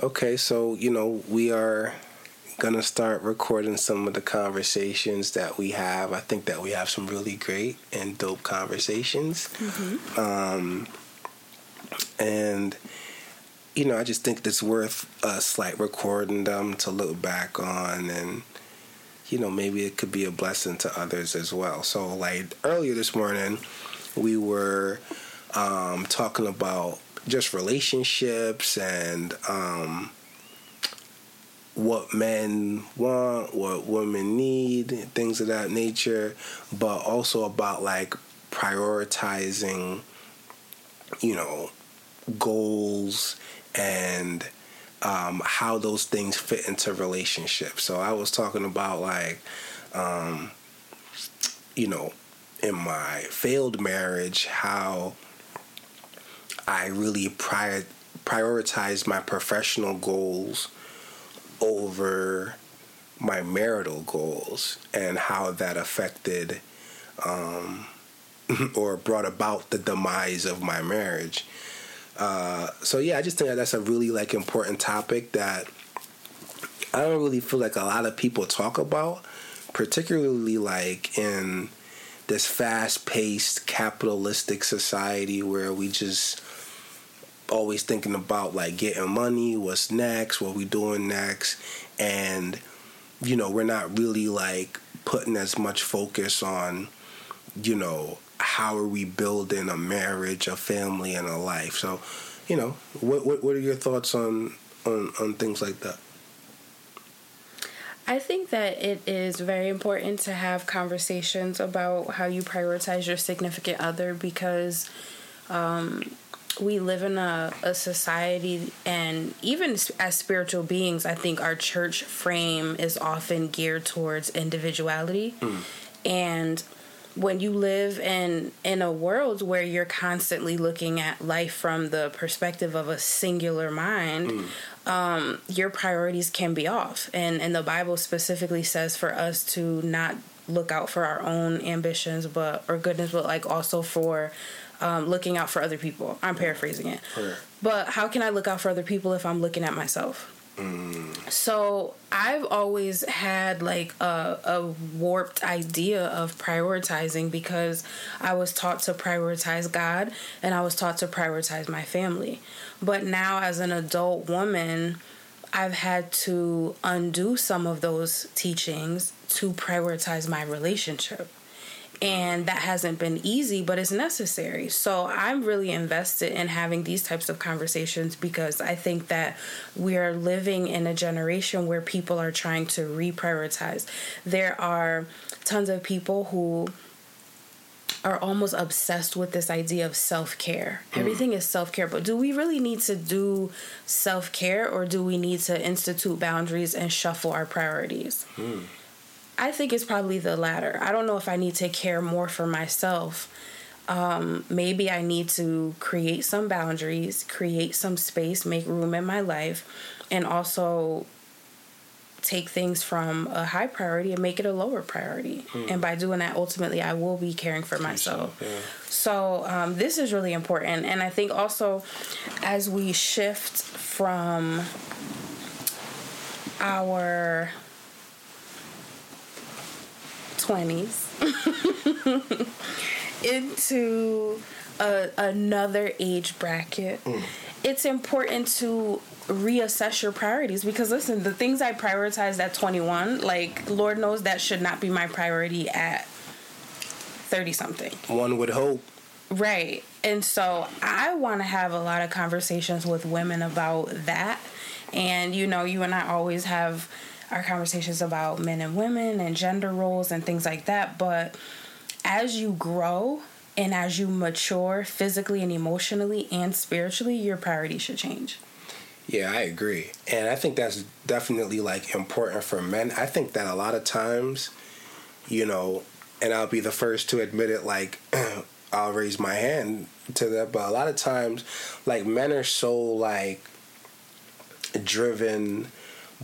Okay, so you know we are gonna start recording some of the conversations that we have. I think that we have some really great and dope conversations. Um, and you know, I just think it's worth us like recording them to look back on and you know, maybe it could be a blessing to others as well. So like earlier this morning we were um talking about just relationships and um what men want, what women need, things of that nature, but also about like prioritizing, you know, goals and um, how those things fit into relationships. So I was talking about like, um, you know, in my failed marriage, how I really prior prioritized my professional goals over my marital goals and how that affected um, or brought about the demise of my marriage. Uh, so yeah, I just think that that's a really like important topic that I don't really feel like a lot of people talk about, particularly like in this fast-paced capitalistic society where we just always thinking about like getting money, what's next, what we doing next, and you know we're not really like putting as much focus on you know how are we building a marriage, a family, and a life. So, you know, what what, what are your thoughts on on on things like that? I think that it is very important to have conversations about how you prioritize your significant other because um, we live in a, a society, and even as spiritual beings, I think our church frame is often geared towards individuality. Mm. And when you live in in a world where you're constantly looking at life from the perspective of a singular mind mm. um, your priorities can be off and and the bible specifically says for us to not look out for our own ambitions but or goodness but like also for um, looking out for other people. I'm paraphrasing it. But how can i look out for other people if i'm looking at myself? So I've always had like a, a warped idea of prioritizing because I was taught to prioritize God and I was taught to prioritize my family. But now, as an adult woman, I've had to undo some of those teachings to prioritize my relationship and that hasn't been easy but it's necessary so i'm really invested in having these types of conversations because i think that we are living in a generation where people are trying to reprioritize there are tons of people who are almost obsessed with this idea of self-care. Mm. Everything is self-care, but do we really need to do self-care or do we need to institute boundaries and shuffle our priorities? Mm. I think it's probably the latter. I don't know if I need to care more for myself. Um, maybe I need to create some boundaries, create some space, make room in my life, and also take things from a high priority and make it a lower priority. Mm. And by doing that, ultimately, I will be caring for myself. Yeah. So, um, this is really important. And I think also as we shift from our 20s into a, another age bracket, mm. it's important to reassess your priorities because listen, the things I prioritized at 21, like Lord knows that should not be my priority at 30 something. One would hope. Right. And so I want to have a lot of conversations with women about that. And you know, you and I always have our conversations about men and women and gender roles and things like that. But as you grow and as you mature physically and emotionally and spiritually, your priorities should change. Yeah, I agree. And I think that's definitely like important for men. I think that a lot of times, you know, and I'll be the first to admit it, like, I'll raise my hand to that, but a lot of times, like, men are so, like, driven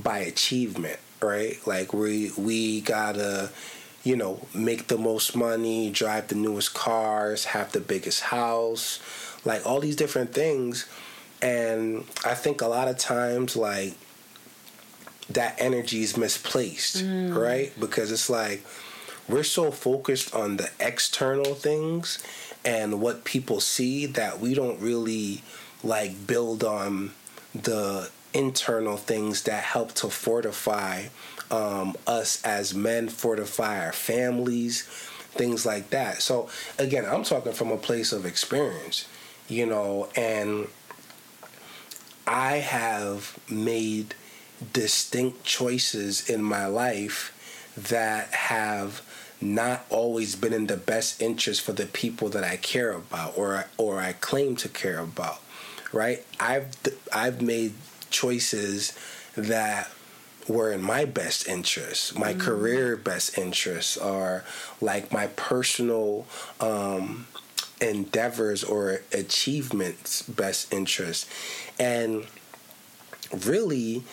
by achievement, right? Like we we gotta, you know, make the most money, drive the newest cars, have the biggest house, like all these different things. and I think a lot of times like that energy is misplaced, mm. right? Because it's like we're so focused on the external things and what people see that we don't really like build on the internal things that help to fortify um, us as men, fortify our families, things like that. So again, I'm talking from a place of experience, you know, and I have made distinct choices in my life that have not always been in the best interest for the people that I care about or or I claim to care about. Right? I've I've made choices that were in my best interest, my mm. career best interests, or like my personal um, endeavors or achievements best interest. And really,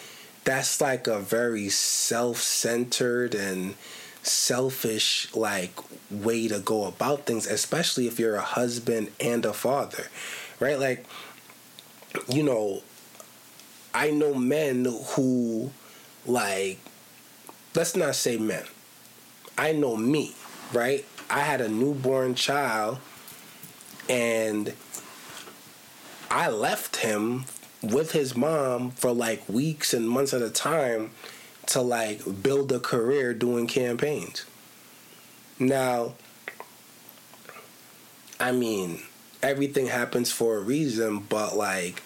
that's like a very self centered and selfish like way to go about things especially if you're a husband and a father right like you know i know men who like let's not say men i know me right i had a newborn child and i left him with his mom for like weeks and months at a time to like build a career doing campaigns. Now, I mean, everything happens for a reason, but like,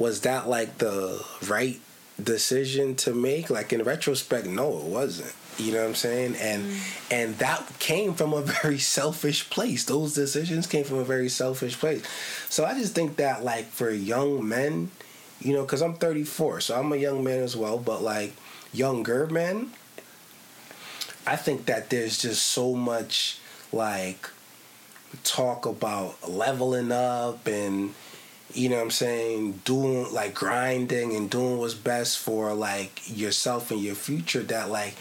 was that like the right decision to make? Like in retrospect, no, it wasn't. You know what I'm saying? And mm. and that came from a very selfish place. Those decisions came from a very selfish place. So I just think that like for young men, you know, because I'm 34, so I'm a young man as well, but like younger men, I think that there's just so much like talk about leveling up and you know what I'm saying, doing like grinding and doing what's best for like yourself and your future that like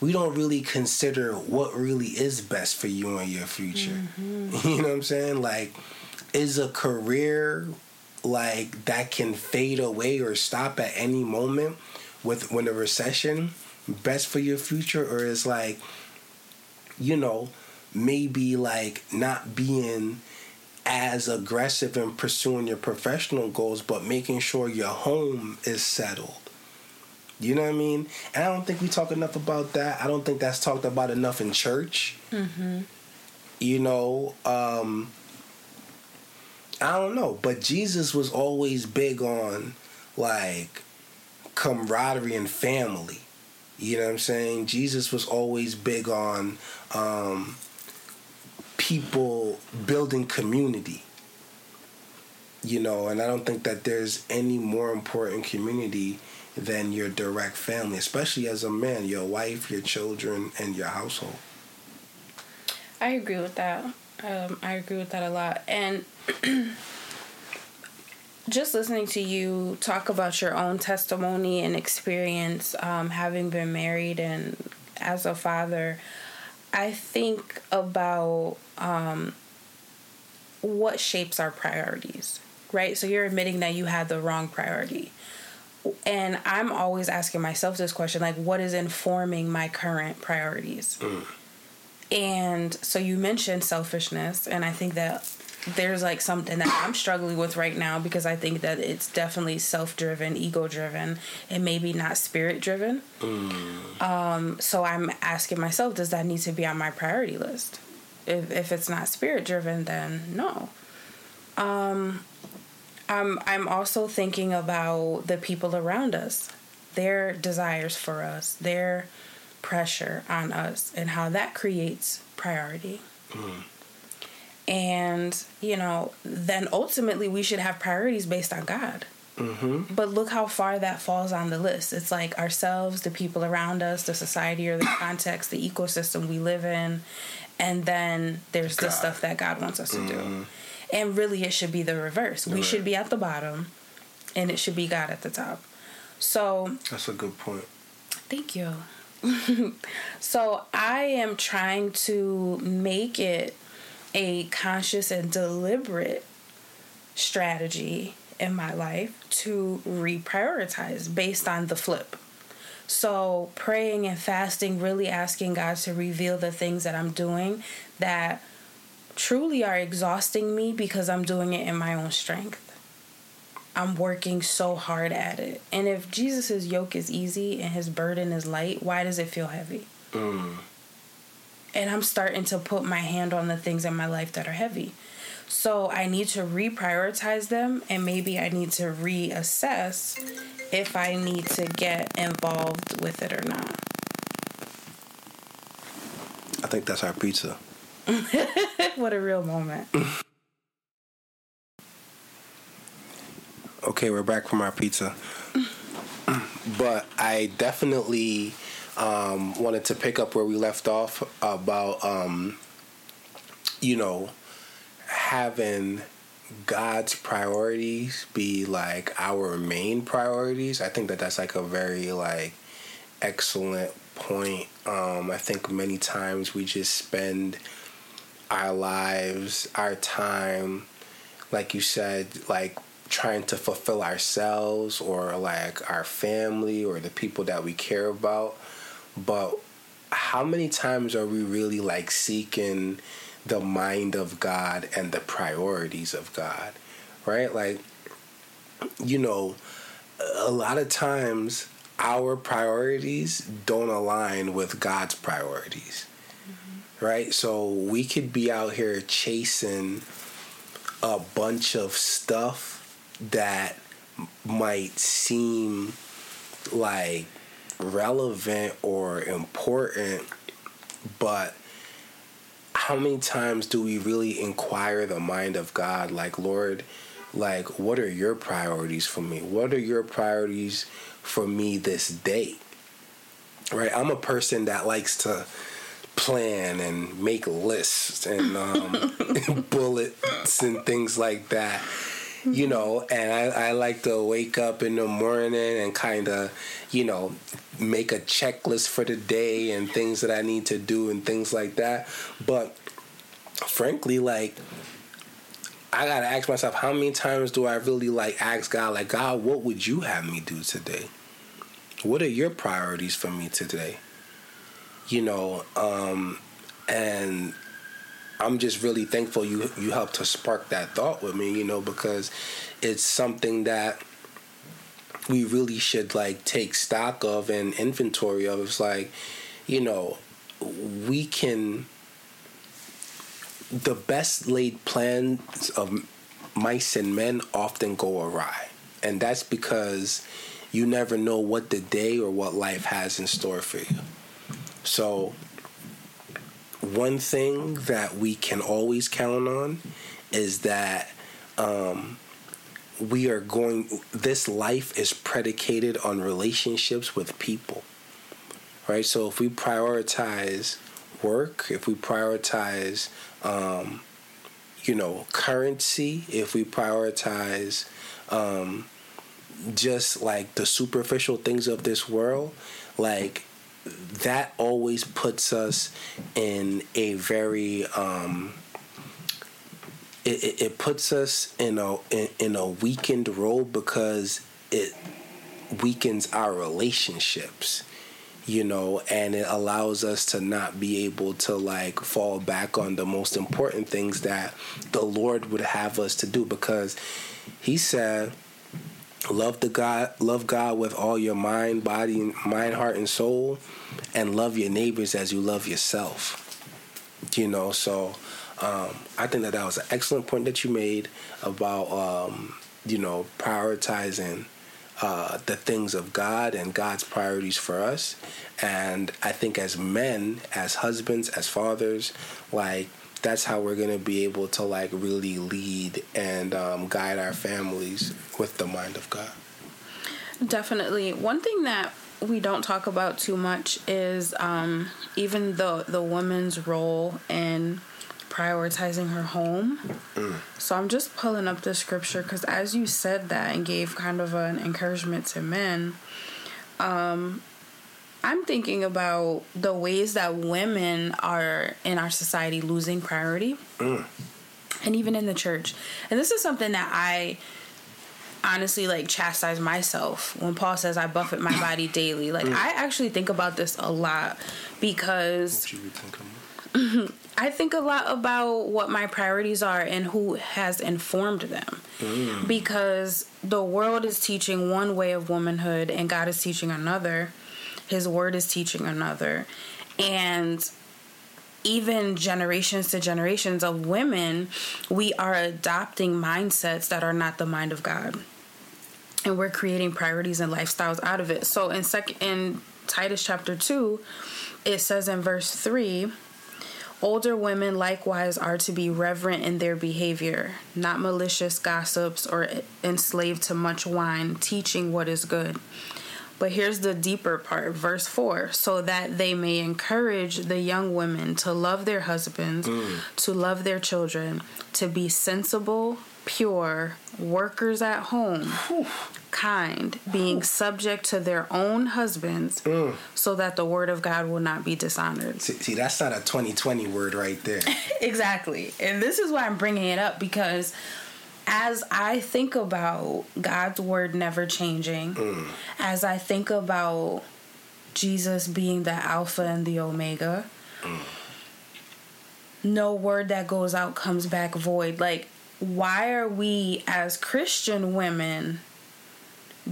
we don't really consider what really is best for you and your future. Mm-hmm. You know what I'm saying? Like is a career like that can fade away or stop at any moment with when a recession best for your future or is like you know maybe like not being as aggressive in pursuing your professional goals but making sure your home is settled you know what I mean? And I don't think we talk enough about that. I don't think that's talked about enough in church. Mm-hmm. You know, um, I don't know, but Jesus was always big on like camaraderie and family. You know what I'm saying? Jesus was always big on um, people building community. You know, and I don't think that there's any more important community than your direct family, especially as a man, your wife, your children, and your household. I agree with that. Um, I agree with that a lot. And just listening to you talk about your own testimony and experience, um, having been married and as a father, I think about um, what shapes our priorities, right? So you're admitting that you had the wrong priority. And I'm always asking myself this question like, what is informing my current priorities? Mm. And so you mentioned selfishness, and I think that there's like something that I'm struggling with right now because I think that it's definitely self driven, ego driven, and maybe not spirit driven. Mm. Um, so I'm asking myself, does that need to be on my priority list? If if it's not spirit driven, then no. Um, I'm I'm also thinking about the people around us, their desires for us, their pressure on us and how that creates priority. Mm. And, you know, then ultimately we should have priorities based on God. Mm-hmm. But look how far that falls on the list. It's like ourselves, the people around us, the society or the context, the ecosystem we live in. And then there's God. the stuff that God wants us to mm-hmm. do. And really, it should be the reverse. We right. should be at the bottom, and it should be God at the top. So. That's a good point. Thank you. so I am trying to make it a conscious and deliberate strategy in my life to reprioritize based on the flip. So, praying and fasting, really asking God to reveal the things that I'm doing that truly are exhausting me because I'm doing it in my own strength. I'm working so hard at it. And if Jesus' yoke is easy and his burden is light, why does it feel heavy? Mm. And I'm starting to put my hand on the things in my life that are heavy. So I need to reprioritize them and maybe I need to reassess if I need to get involved with it or not. I think that's our pizza. what a real moment. okay, we're back from our pizza. but I definitely um, wanted to pick up where we left off about, um, you know, having God's priorities be like our main priorities. I think that that's like a very like excellent point. Um, I think many times we just spend our lives, our time, like you said, like trying to fulfill ourselves or like our family or the people that we care about. But how many times are we really like seeking the mind of God and the priorities of God? Right? Like, you know, a lot of times our priorities don't align with God's priorities mm-hmm. right? So we could be out here chasing a bunch of stuff that might seem like relevant or important, but how many times do we really inquire the mind of God? Like, Lord, like, what are your priorities for me? What are your priorities for me this day? Right? I'm a person that likes to plan and make lists and um, bullets and things like that. You know, and I, I like to wake up in the morning and kind of, you know, make a checklist for the day and things that I need to do and things like that. But frankly, like, I gotta ask myself, how many times do I really like ask God, like, God, what would you have me do today? What are your priorities for me today? you know, um, and I'm just really thankful you you helped to spark that thought with me, you know, because it's something that we really should like take stock of and inventory of. It's like, you know, we can the best laid plans of mice and men often go awry. And that's because you never know what the day or what life has in store for you. So, one thing that we can always count on is that um, we are going, this life is predicated on relationships with people, right? So, if we prioritize work, if we prioritize, um, you know, currency, if we prioritize um, just like the superficial things of this world, like that always puts us in a very um, it, it puts us in a in, in a weakened role because it weakens our relationships you know and it allows us to not be able to like fall back on the most important things that the lord would have us to do because he said love the God, love God with all your mind, body, mind, heart, and soul, and love your neighbors as you love yourself. You know, so um, I think that that was an excellent point that you made about um, you know prioritizing uh, the things of God and God's priorities for us. And I think as men, as husbands, as fathers, like that's how we're gonna be able to like really lead and um, guide our families with the mind of God. Definitely. One thing that we don't talk about too much is um, even the the woman's role in prioritizing her home. Mm. So I'm just pulling up the scripture because as you said that and gave kind of an encouragement to men, um, I'm thinking about the ways that women are in our society losing priority. Mm. And even in the church. And this is something that I honestly like chastise myself when Paul says I buffet my body daily. Like mm. I actually think about this a lot because I think a lot about what my priorities are and who has informed them. Mm. Because the world is teaching one way of womanhood and God is teaching another. His word is teaching another. And even generations to generations of women, we are adopting mindsets that are not the mind of God. And we're creating priorities and lifestyles out of it. So in second in Titus chapter 2, it says in verse 3, Older women likewise are to be reverent in their behavior, not malicious gossips or enslaved to much wine, teaching what is good but here's the deeper part, verse 4 so that they may encourage the young women to love their husbands, mm. to love their children, to be sensible, pure, workers at home, Whew. kind, being subject to their own husbands, mm. so that the word of God will not be dishonored. See, see that's not a 2020 word right there. exactly. And this is why I'm bringing it up because as I think about God's word never changing, mm. as I think about Jesus being the Alpha and the Omega, mm. no word that goes out comes back void. Like, why are we as Christian women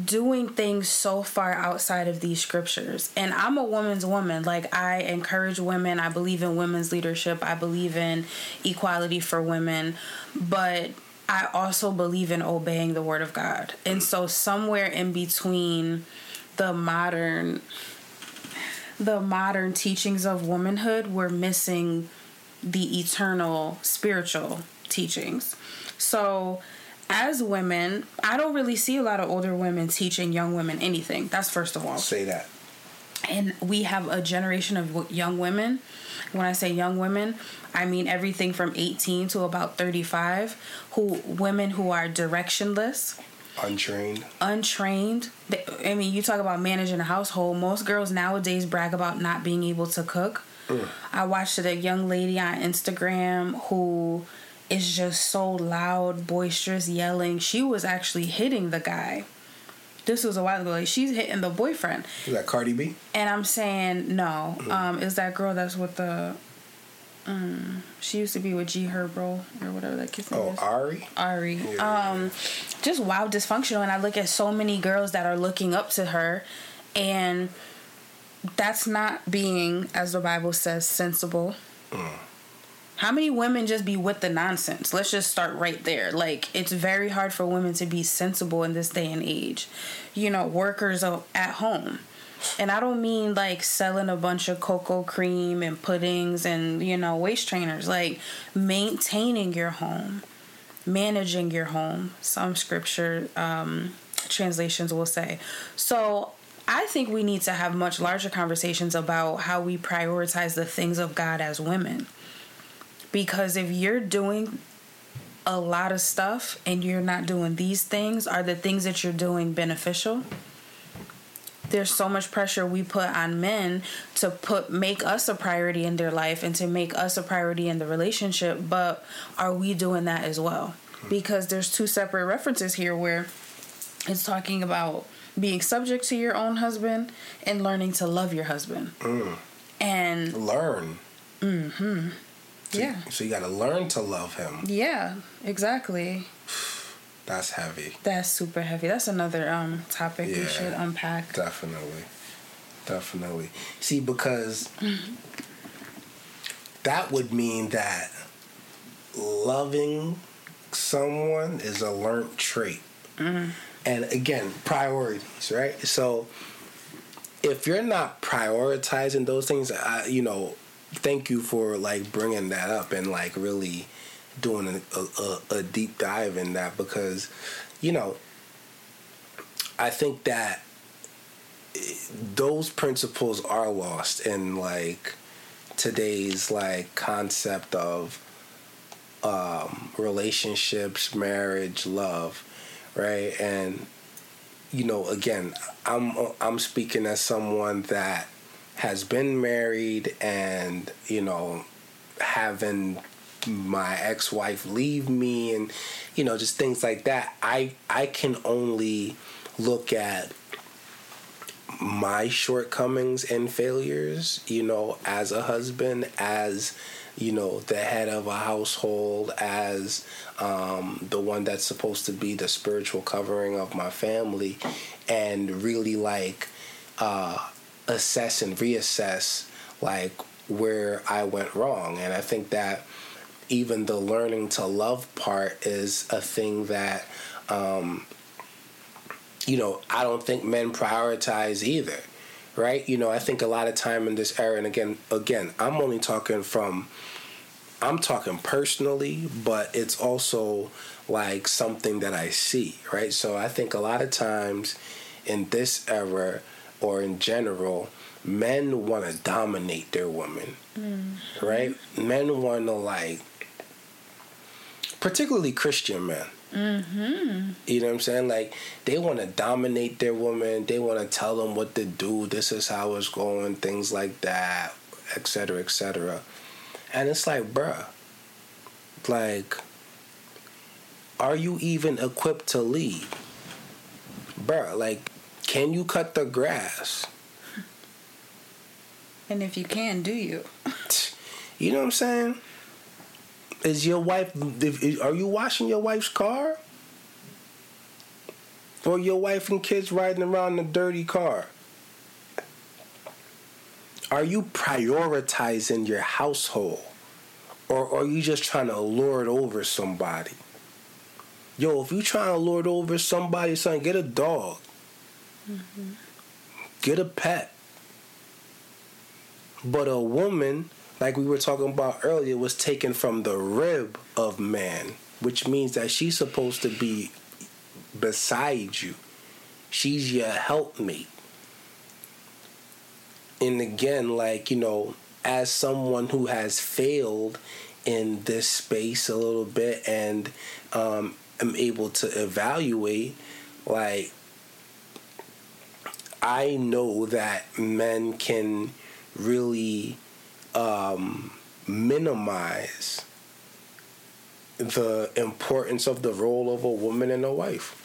doing things so far outside of these scriptures? And I'm a woman's woman. Like, I encourage women, I believe in women's leadership, I believe in equality for women, but I also believe in obeying the word of God. And so somewhere in between the modern the modern teachings of womanhood, we're missing the eternal spiritual teachings. So as women, I don't really see a lot of older women teaching young women anything. That's first of all. Say that. And we have a generation of young women. When I say young women, I mean everything from 18 to about 35 who women who are directionless. Untrained. Untrained. I mean you talk about managing a household. Most girls nowadays brag about not being able to cook. Mm. i watched a young lady on instagram who is just so loud boisterous yelling. She was actually hitting the guy this was a while ago. Like she's hitting the boyfriend. Is that Cardi B? And I'm saying no. Mm. Um, is that girl that's with the um, she used to be with G Herbo or whatever that kid's name oh, is. Ari. Ari. Yeah. Um, just wow, dysfunctional. And I look at so many girls that are looking up to her, and that's not being, as the Bible says, sensible. Mm. How many women just be with the nonsense? Let's just start right there. Like, it's very hard for women to be sensible in this day and age. You know, workers at home and I don't mean like selling a bunch of cocoa cream and puddings and, you know, waist trainers. Like maintaining your home, managing your home. Some scripture um, translations will say. So I think we need to have much larger conversations about how we prioritize the things of God as women. Because if you're doing a lot of stuff and you're not doing these things, are the things that you're doing beneficial? there's so much pressure we put on men to put make us a priority in their life and to make us a priority in the relationship but are we doing that as well because there's two separate references here where it's talking about being subject to your own husband and learning to love your husband mm. and learn mm-hmm so, yeah so you got to learn to love him yeah exactly that's heavy. That's super heavy. That's another um topic yeah, we should unpack. Definitely. Definitely. See, because that would mean that loving someone is a learned trait. Mm-hmm. And again, priorities, right? So if you're not prioritizing those things, I, you know, thank you for like bringing that up and like really doing a, a, a deep dive in that because, you know, I think that those principles are lost in like today's like concept of um, relationships, marriage, love, right? And you know, again, I'm I'm speaking as someone that has been married and you know having my ex-wife leave me and you know just things like that i i can only look at my shortcomings and failures you know as a husband as you know the head of a household as um, the one that's supposed to be the spiritual covering of my family and really like uh, assess and reassess like where I went wrong. And I think that even the learning to love part is a thing that, um, you know, I don't think men prioritize either. Right, you know, I think a lot of time in this era, and again, again, I'm only talking from, I'm talking personally, but it's also like something that I see, right? So I think a lot of times in this era or in general, men want to dominate their women, mm. right? Men want to like, particularly Christian men. Mm-hmm. You know what I'm saying? Like they want to dominate their woman. They want to tell them what to do. This is how it's going. Things like that, etc., etc. And it's like, bruh, like, are you even equipped to lead, bruh? Like, can you cut the grass? And if you can, do you? You know what I'm saying? Is your wife? Are you washing your wife's car? Or your wife and kids riding around in a dirty car? Are you prioritizing your household? Or are you just trying to lord over somebody? Yo, if you trying to lord over somebody, son, get a dog. Mm-hmm. Get a pet. But a woman, like we were talking about earlier, was taken from the rib of man, which means that she's supposed to be beside you. She's your helpmate. And again, like, you know, as someone who has failed in this space a little bit and um, am able to evaluate, like, I know that men can really um, minimize the importance of the role of a woman and a wife.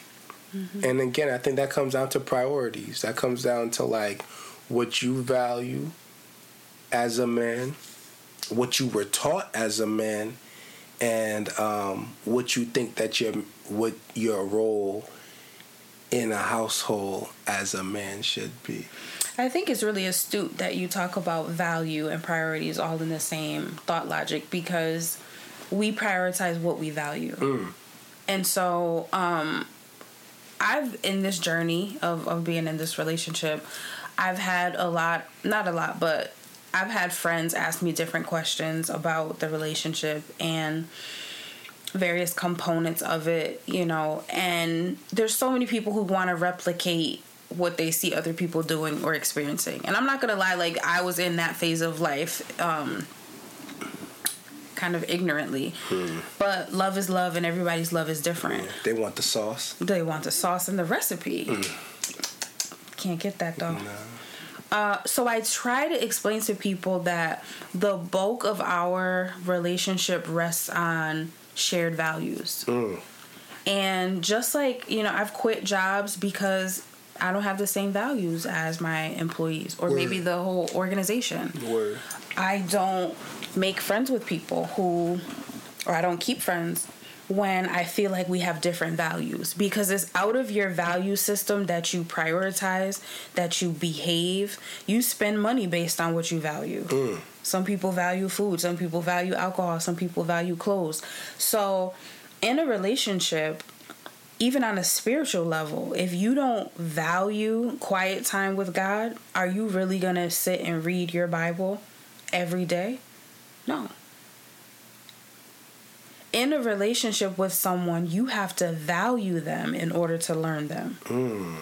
Mm-hmm. And again, I think that comes down to priorities. That comes down to like what you value as a man, what you were taught as a man, and um, what you think that your what your role in a household as a man should be. I think it's really astute that you talk about value and priorities all in the same thought logic because we prioritize what we value. Mm. And so, um, I've in this journey of, of being in this relationship, I've had a lot, not a lot, but I've had friends ask me different questions about the relationship and various components of it, you know, and there's so many people who want to replicate what they see other people doing or experiencing. And I'm not gonna lie, like I was in that phase of life, um, kind of ignorantly. Hmm. But love is love, and everybody's love is different. Yeah, they want the sauce. They want the sauce and the recipe. Hmm. Can't get that though. No. Uh, so I try to explain to people that the bulk of our relationship rests on shared values. Mm. And just like, you know, I've quit jobs because I don't have the same values as my employees or Word. maybe the whole organization. Word. I don't make friends with people who, or I don't keep friends when I feel like we have different values because it's out of your value system that you prioritize, that you behave. You spend money based on what you value. Mm. Some people value food, some people value alcohol, some people value clothes. So, in a relationship, even on a spiritual level, if you don't value quiet time with God, are you really going to sit and read your Bible every day? No. In a relationship with someone, you have to value them in order to learn them. Mm.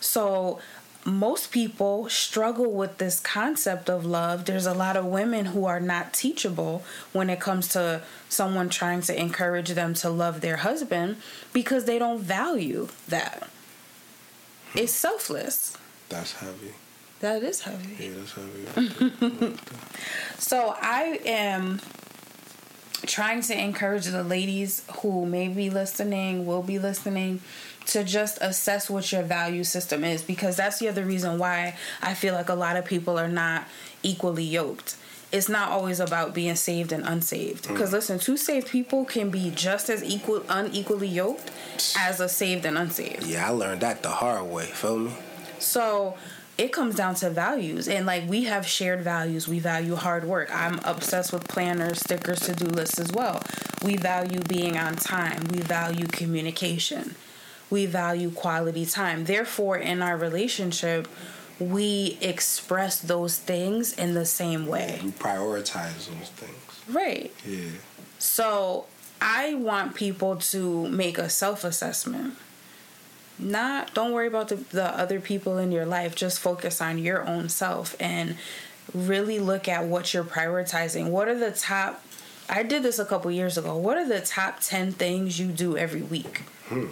So, most people struggle with this concept of love. There's a lot of women who are not teachable when it comes to someone trying to encourage them to love their husband because they don't value that. It's selfless. That's heavy. That is heavy. Yeah, that's heavy. so I am trying to encourage the ladies who may be listening, will be listening, to just assess what your value system is because that's the other reason why I feel like a lot of people are not equally yoked. It's not always about being saved and unsaved. Because mm. listen, two saved people can be just as equal unequally yoked as a saved and unsaved. Yeah, I learned that the hard way. Feel me? So it comes down to values. And like we have shared values. We value hard work. I'm obsessed with planners stickers to-do lists as well. We value being on time. We value communication. We value quality time. Therefore in our relationship we express those things in the same way. We prioritize those things. Right. Yeah. So i want people to make a self-assessment not don't worry about the, the other people in your life. Just focus on your own self and really look at what you're prioritizing. What are the top i did this a couple years ago. What are the top 10 things you do every week? Hmm.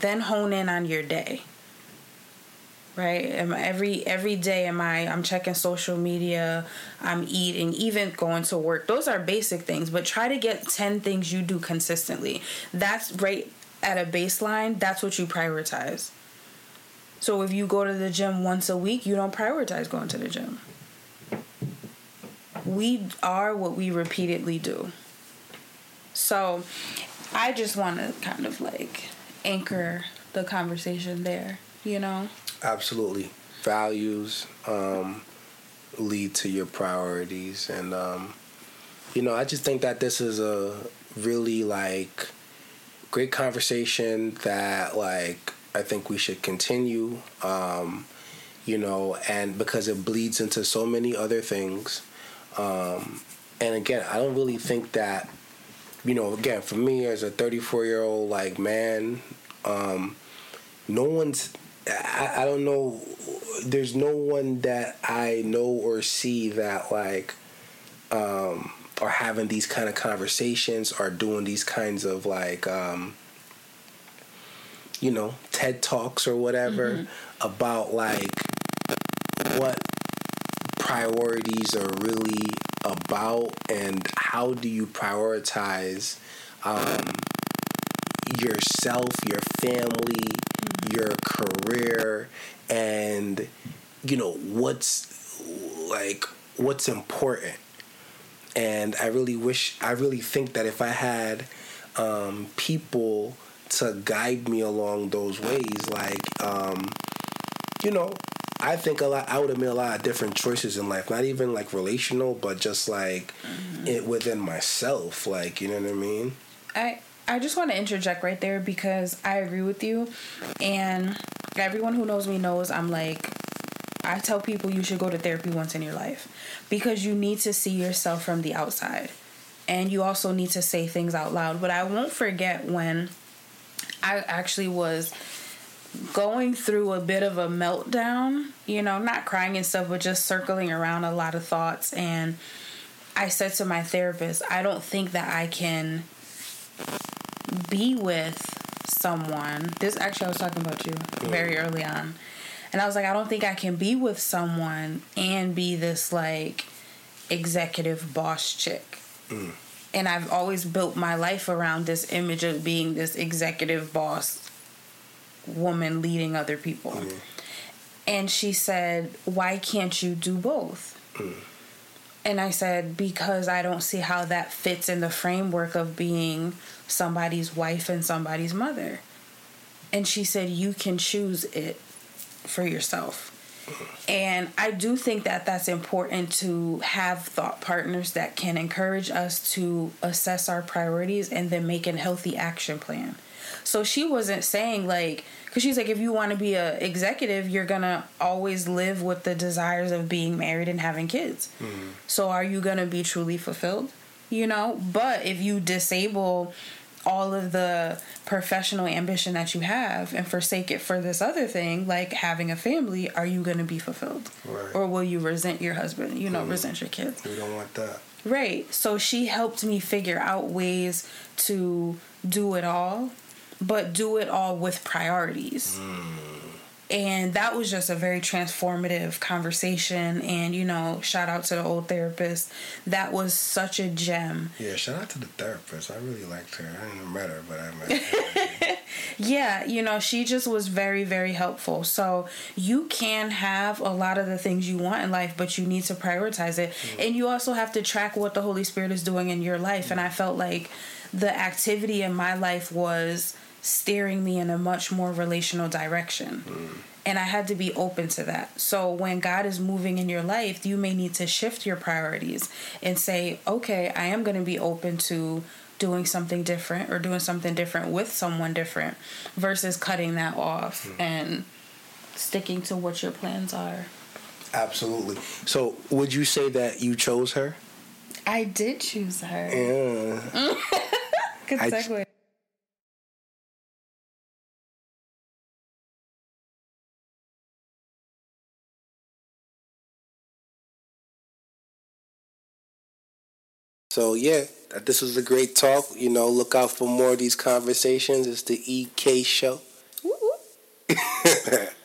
then hone in on your day. Right? Am every every day am i i'm checking social media i'm eating even going to work. Those are basic things but try to get 10 things you do consistently. That's right at a baseline, that's what you prioritize. So if you go to the gym once a week, you don't prioritize going to the gym. We are what we repeatedly do. So I just want to kind of like anchor the conversation there, you know? Absolutely. Values um, lead to your priorities. And, um, you know, I just think that this is a really like great conversation that like I think we should continue. Um, you know, and because it bleeds into so many other things. Um, and again, I don't really think that, you know, again, for me as a 34 year old like man, um, no one's, I, I don't know, there's no one that I know or see that like, um, are having these kind of conversations are doing these kinds of like um, you know TED talks or whatever mm-hmm. about like what priorities are really about and how do you prioritize um, yourself, your family, mm-hmm. your career, and you know what's like what's important and I really wish, I really think that if I had um, people to guide me along those ways, like, um, you know, I think a lot. I would have made a lot of different choices in life. Not even like relational, but just like mm-hmm. it within myself. Like you know what I mean. I I just want to interject right there because I agree with you, and everyone who knows me knows I'm like I tell people you should go to therapy once in your life because you need to see yourself from the outside. And you also need to say things out loud. But I won't forget when I actually was going through a bit of a meltdown, you know, not crying and stuff, but just circling around a lot of thoughts. And I said to my therapist, I don't think that I can be with someone. This actually, I was talking about you very early on. And I was like, I don't think I can be with someone and be this like executive boss chick. Mm. And I've always built my life around this image of being this executive boss woman leading other people. Mm. And she said, Why can't you do both? Mm. And I said, Because I don't see how that fits in the framework of being somebody's wife and somebody's mother. And she said, You can choose it for yourself. And I do think that that's important to have thought partners that can encourage us to assess our priorities and then make a healthy action plan. So she wasn't saying like, because she's like, if you want to be a executive, you're gonna always live with the desires of being married and having kids. Mm-hmm. So are you gonna be truly fulfilled? You know, but if you disable all of the professional ambition that you have and forsake it for this other thing like having a family are you going to be fulfilled right. or will you resent your husband you know mm. resent your kids we don't want that right so she helped me figure out ways to do it all but do it all with priorities mm. And that was just a very transformative conversation. And you know shout out to the old therapist. That was such a gem. Yeah shout out to the therapist. I really liked her. I didn't met her but i met her. Yeah you know she just was very very helpful. So you can have a lot of the things you want in life but you need to prioritize it. Mm-hmm. and you also have to track what the holy spirit is doing in your life. Mm-hmm. and i felt like the activity in my life was steering me in a much more relational direction. Mm. And I had to be open to that. So when God is moving in your life, you may need to shift your priorities and say, okay, I am going to be open to doing something different or doing something different with someone different versus cutting that off mm. and sticking to what your plans are. Absolutely. So, would you say that you chose her? I did choose her. Yeah. Good segue. So yeah, this was a great talk. You know, look out for more of these conversations. It's the EK show.